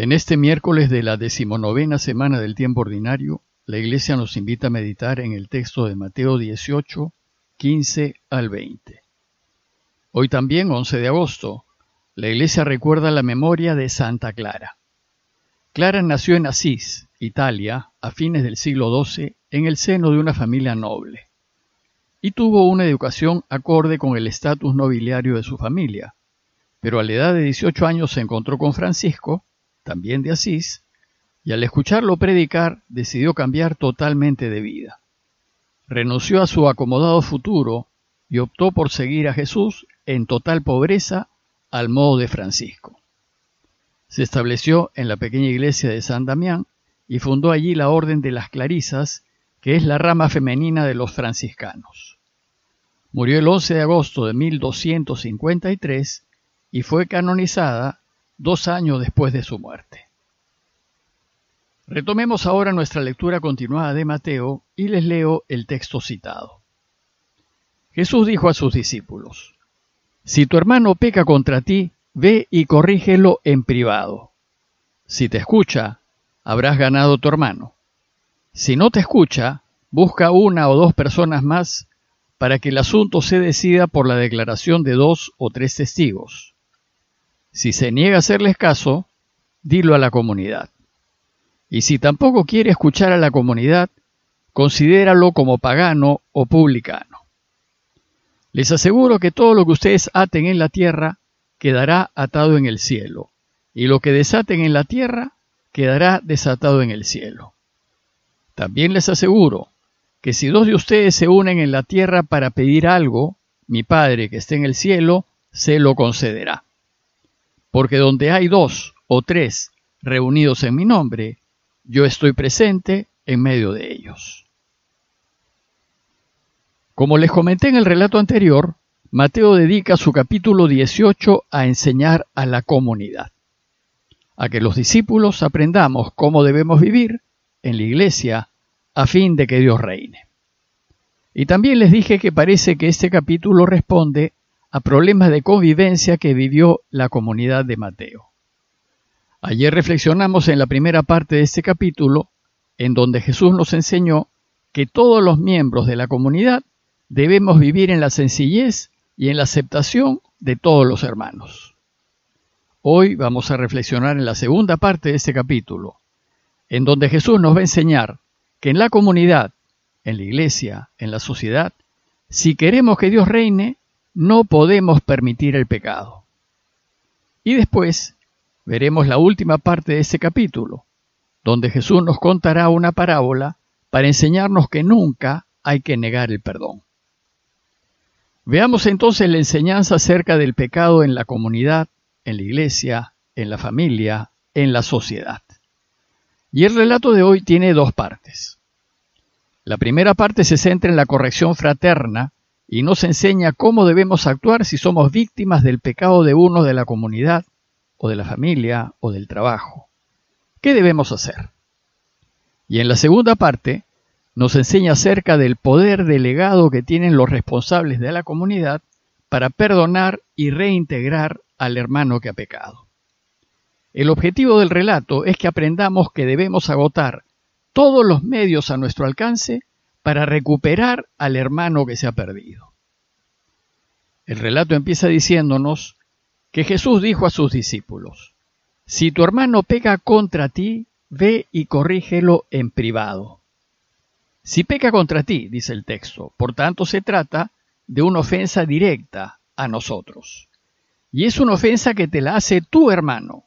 En este miércoles de la decimonovena semana del tiempo ordinario, la Iglesia nos invita a meditar en el texto de Mateo 18, 15 al 20. Hoy también, 11 de agosto, la Iglesia recuerda la memoria de Santa Clara. Clara nació en Asís, Italia, a fines del siglo XII, en el seno de una familia noble, y tuvo una educación acorde con el estatus nobiliario de su familia, pero a la edad de 18 años se encontró con Francisco, también de Asís, y al escucharlo predicar decidió cambiar totalmente de vida. Renunció a su acomodado futuro y optó por seguir a Jesús en total pobreza al modo de Francisco. Se estableció en la pequeña iglesia de San Damián y fundó allí la Orden de las Clarisas, que es la rama femenina de los franciscanos. Murió el 11 de agosto de 1253 y fue canonizada dos años después de su muerte. Retomemos ahora nuestra lectura continuada de Mateo y les leo el texto citado. Jesús dijo a sus discípulos, Si tu hermano peca contra ti, ve y corrígelo en privado. Si te escucha, habrás ganado tu hermano. Si no te escucha, busca una o dos personas más para que el asunto se decida por la declaración de dos o tres testigos. Si se niega a hacerles caso, dilo a la comunidad. Y si tampoco quiere escuchar a la comunidad, considéralo como pagano o publicano. Les aseguro que todo lo que ustedes aten en la tierra quedará atado en el cielo, y lo que desaten en la tierra quedará desatado en el cielo. También les aseguro que si dos de ustedes se unen en la tierra para pedir algo, mi Padre que esté en el cielo se lo concederá. Porque donde hay dos o tres reunidos en mi nombre, yo estoy presente en medio de ellos. Como les comenté en el relato anterior, Mateo dedica su capítulo 18 a enseñar a la comunidad, a que los discípulos aprendamos cómo debemos vivir en la iglesia a fin de que Dios reine. Y también les dije que parece que este capítulo responde a problemas de convivencia que vivió la comunidad de Mateo. Ayer reflexionamos en la primera parte de este capítulo, en donde Jesús nos enseñó que todos los miembros de la comunidad debemos vivir en la sencillez y en la aceptación de todos los hermanos. Hoy vamos a reflexionar en la segunda parte de este capítulo, en donde Jesús nos va a enseñar que en la comunidad, en la iglesia, en la sociedad, si queremos que Dios reine, no podemos permitir el pecado. Y después veremos la última parte de ese capítulo, donde Jesús nos contará una parábola para enseñarnos que nunca hay que negar el perdón. Veamos entonces la enseñanza acerca del pecado en la comunidad, en la iglesia, en la familia, en la sociedad. Y el relato de hoy tiene dos partes. La primera parte se centra en la corrección fraterna y nos enseña cómo debemos actuar si somos víctimas del pecado de uno de la comunidad, o de la familia, o del trabajo. ¿Qué debemos hacer? Y en la segunda parte nos enseña acerca del poder delegado que tienen los responsables de la comunidad para perdonar y reintegrar al hermano que ha pecado. El objetivo del relato es que aprendamos que debemos agotar todos los medios a nuestro alcance para recuperar al hermano que se ha perdido. El relato empieza diciéndonos que Jesús dijo a sus discípulos, si tu hermano peca contra ti, ve y corrígelo en privado. Si peca contra ti, dice el texto, por tanto se trata de una ofensa directa a nosotros. Y es una ofensa que te la hace tu hermano,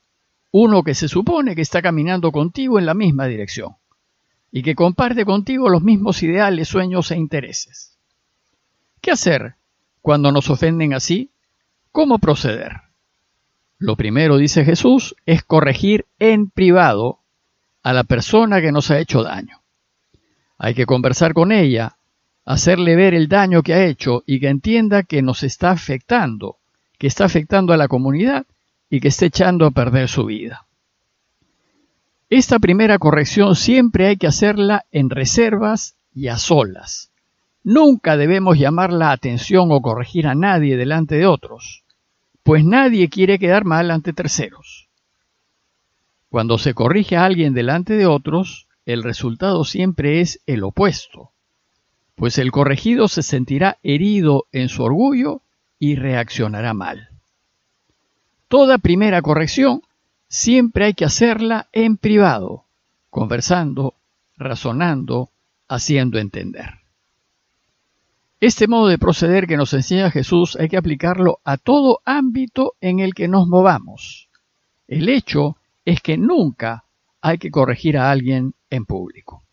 uno que se supone que está caminando contigo en la misma dirección y que comparte contigo los mismos ideales, sueños e intereses. ¿Qué hacer cuando nos ofenden así? ¿Cómo proceder? Lo primero, dice Jesús, es corregir en privado a la persona que nos ha hecho daño. Hay que conversar con ella, hacerle ver el daño que ha hecho y que entienda que nos está afectando, que está afectando a la comunidad y que está echando a perder su vida. Esta primera corrección siempre hay que hacerla en reservas y a solas. Nunca debemos llamar la atención o corregir a nadie delante de otros, pues nadie quiere quedar mal ante terceros. Cuando se corrige a alguien delante de otros, el resultado siempre es el opuesto, pues el corregido se sentirá herido en su orgullo y reaccionará mal. Toda primera corrección siempre hay que hacerla en privado, conversando, razonando, haciendo entender. Este modo de proceder que nos enseña Jesús hay que aplicarlo a todo ámbito en el que nos movamos. El hecho es que nunca hay que corregir a alguien en público.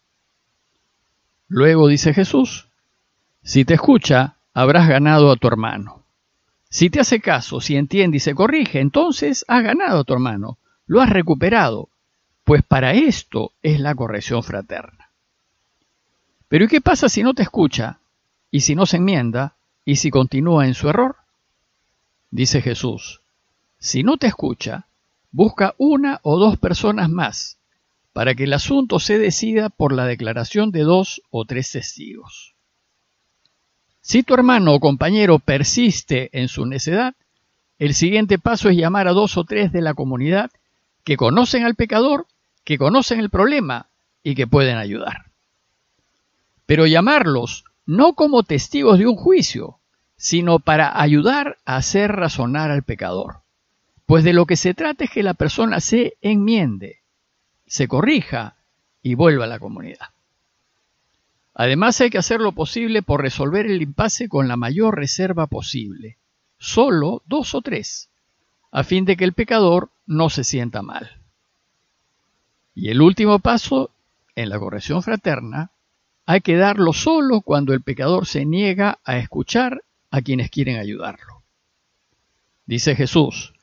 Luego dice Jesús, si te escucha, habrás ganado a tu hermano. Si te hace caso, si entiende y se corrige, entonces has ganado a tu hermano, lo has recuperado, pues para esto es la corrección fraterna. Pero ¿y qué pasa si no te escucha y si no se enmienda, y si continúa en su error? Dice Jesús, si no te escucha, busca una o dos personas más, para que el asunto se decida por la declaración de dos o tres testigos. Si tu hermano o compañero persiste en su necedad, el siguiente paso es llamar a dos o tres de la comunidad que conocen al pecador, que conocen el problema y que pueden ayudar. Pero llamarlos no como testigos de un juicio, sino para ayudar a hacer razonar al pecador. Pues de lo que se trata es que la persona se enmiende, se corrija y vuelva a la comunidad. Además hay que hacer lo posible por resolver el impasse con la mayor reserva posible, solo dos o tres, a fin de que el pecador no se sienta mal. Y el último paso en la corrección fraterna hay que darlo solo cuando el pecador se niega a escuchar a quienes quieren ayudarlo. Dice Jesús,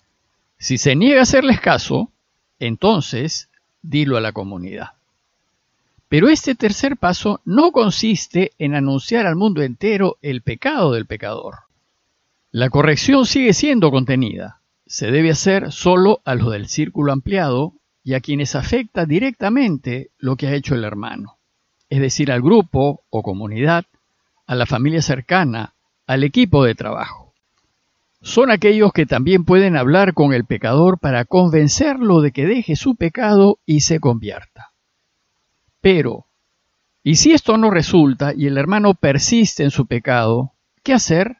si se niega a hacerles caso, entonces dilo a la comunidad. Pero este tercer paso no consiste en anunciar al mundo entero el pecado del pecador. La corrección sigue siendo contenida. Se debe hacer solo a los del círculo ampliado y a quienes afecta directamente lo que ha hecho el hermano es decir, al grupo o comunidad, a la familia cercana, al equipo de trabajo. Son aquellos que también pueden hablar con el pecador para convencerlo de que deje su pecado y se convierta. Pero, ¿y si esto no resulta y el hermano persiste en su pecado, qué hacer?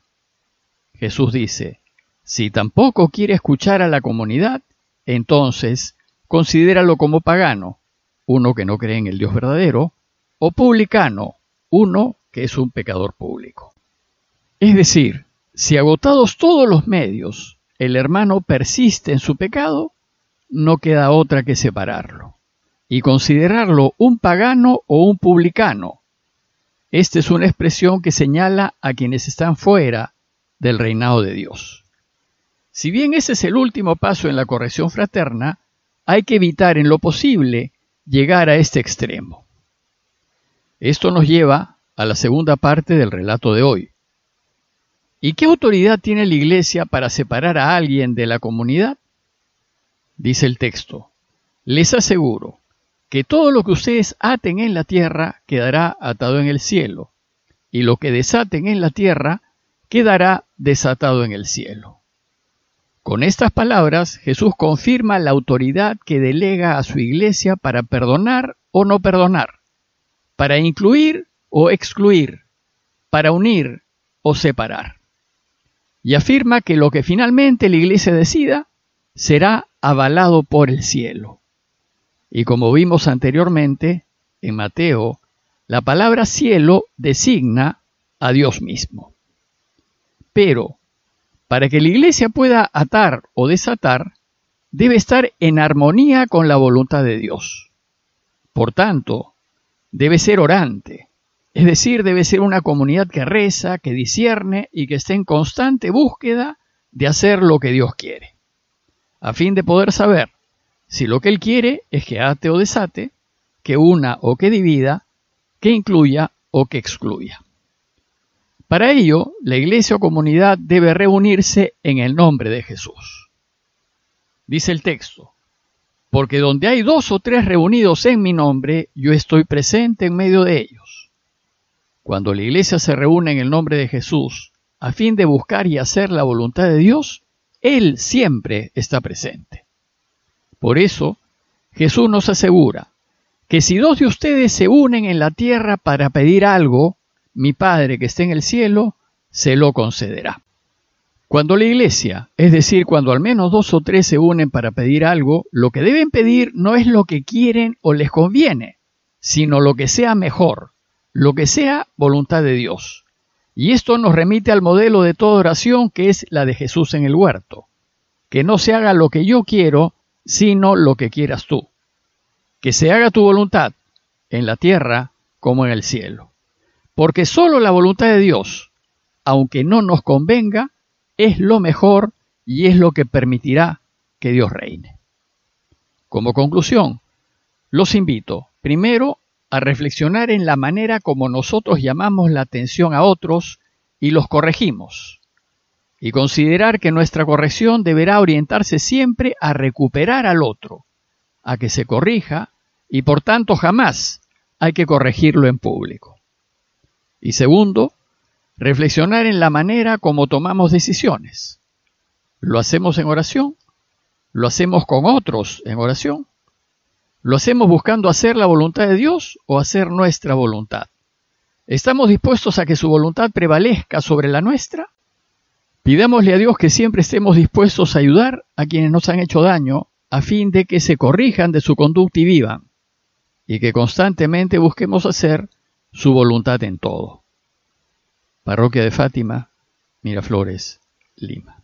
Jesús dice, si tampoco quiere escuchar a la comunidad, entonces considéralo como pagano, uno que no cree en el Dios verdadero, o publicano, uno que es un pecador público. Es decir, si agotados todos los medios, el hermano persiste en su pecado, no queda otra que separarlo y considerarlo un pagano o un publicano. Esta es una expresión que señala a quienes están fuera del reinado de Dios. Si bien ese es el último paso en la corrección fraterna, hay que evitar en lo posible llegar a este extremo. Esto nos lleva a la segunda parte del relato de hoy. ¿Y qué autoridad tiene la Iglesia para separar a alguien de la comunidad? Dice el texto, les aseguro que todo lo que ustedes aten en la tierra quedará atado en el cielo, y lo que desaten en la tierra quedará desatado en el cielo. Con estas palabras Jesús confirma la autoridad que delega a su iglesia para perdonar o no perdonar, para incluir o excluir, para unir o separar. Y afirma que lo que finalmente la Iglesia decida será avalado por el cielo. Y como vimos anteriormente, en Mateo, la palabra cielo designa a Dios mismo. Pero, para que la Iglesia pueda atar o desatar, debe estar en armonía con la voluntad de Dios. Por tanto, debe ser orante, es decir, debe ser una comunidad que reza, que discierne y que esté en constante búsqueda de hacer lo que Dios quiere, a fin de poder saber si lo que Él quiere es que ate o desate, que una o que divida, que incluya o que excluya. Para ello, la iglesia o comunidad debe reunirse en el nombre de Jesús. Dice el texto, porque donde hay dos o tres reunidos en mi nombre, yo estoy presente en medio de ellos. Cuando la iglesia se reúne en el nombre de Jesús, a fin de buscar y hacer la voluntad de Dios, Él siempre está presente. Por eso, Jesús nos asegura que si dos de ustedes se unen en la tierra para pedir algo, mi Padre que está en el cielo, se lo concederá. Cuando la iglesia, es decir, cuando al menos dos o tres se unen para pedir algo, lo que deben pedir no es lo que quieren o les conviene, sino lo que sea mejor, lo que sea voluntad de Dios. Y esto nos remite al modelo de toda oración que es la de Jesús en el huerto. Que no se haga lo que yo quiero, sino lo que quieras tú. Que se haga tu voluntad, en la tierra como en el cielo. Porque solo la voluntad de Dios, aunque no nos convenga, es lo mejor y es lo que permitirá que Dios reine. Como conclusión, los invito, primero, a reflexionar en la manera como nosotros llamamos la atención a otros y los corregimos, y considerar que nuestra corrección deberá orientarse siempre a recuperar al otro, a que se corrija, y por tanto jamás hay que corregirlo en público. Y segundo, reflexionar en la manera como tomamos decisiones. ¿Lo hacemos en oración? ¿Lo hacemos con otros en oración? ¿Lo hacemos buscando hacer la voluntad de Dios o hacer nuestra voluntad? ¿Estamos dispuestos a que su voluntad prevalezca sobre la nuestra? Pidámosle a Dios que siempre estemos dispuestos a ayudar a quienes nos han hecho daño a fin de que se corrijan de su conducta y vivan, y que constantemente busquemos hacer su voluntad en todo. Parroquia de Fátima, Miraflores, Lima.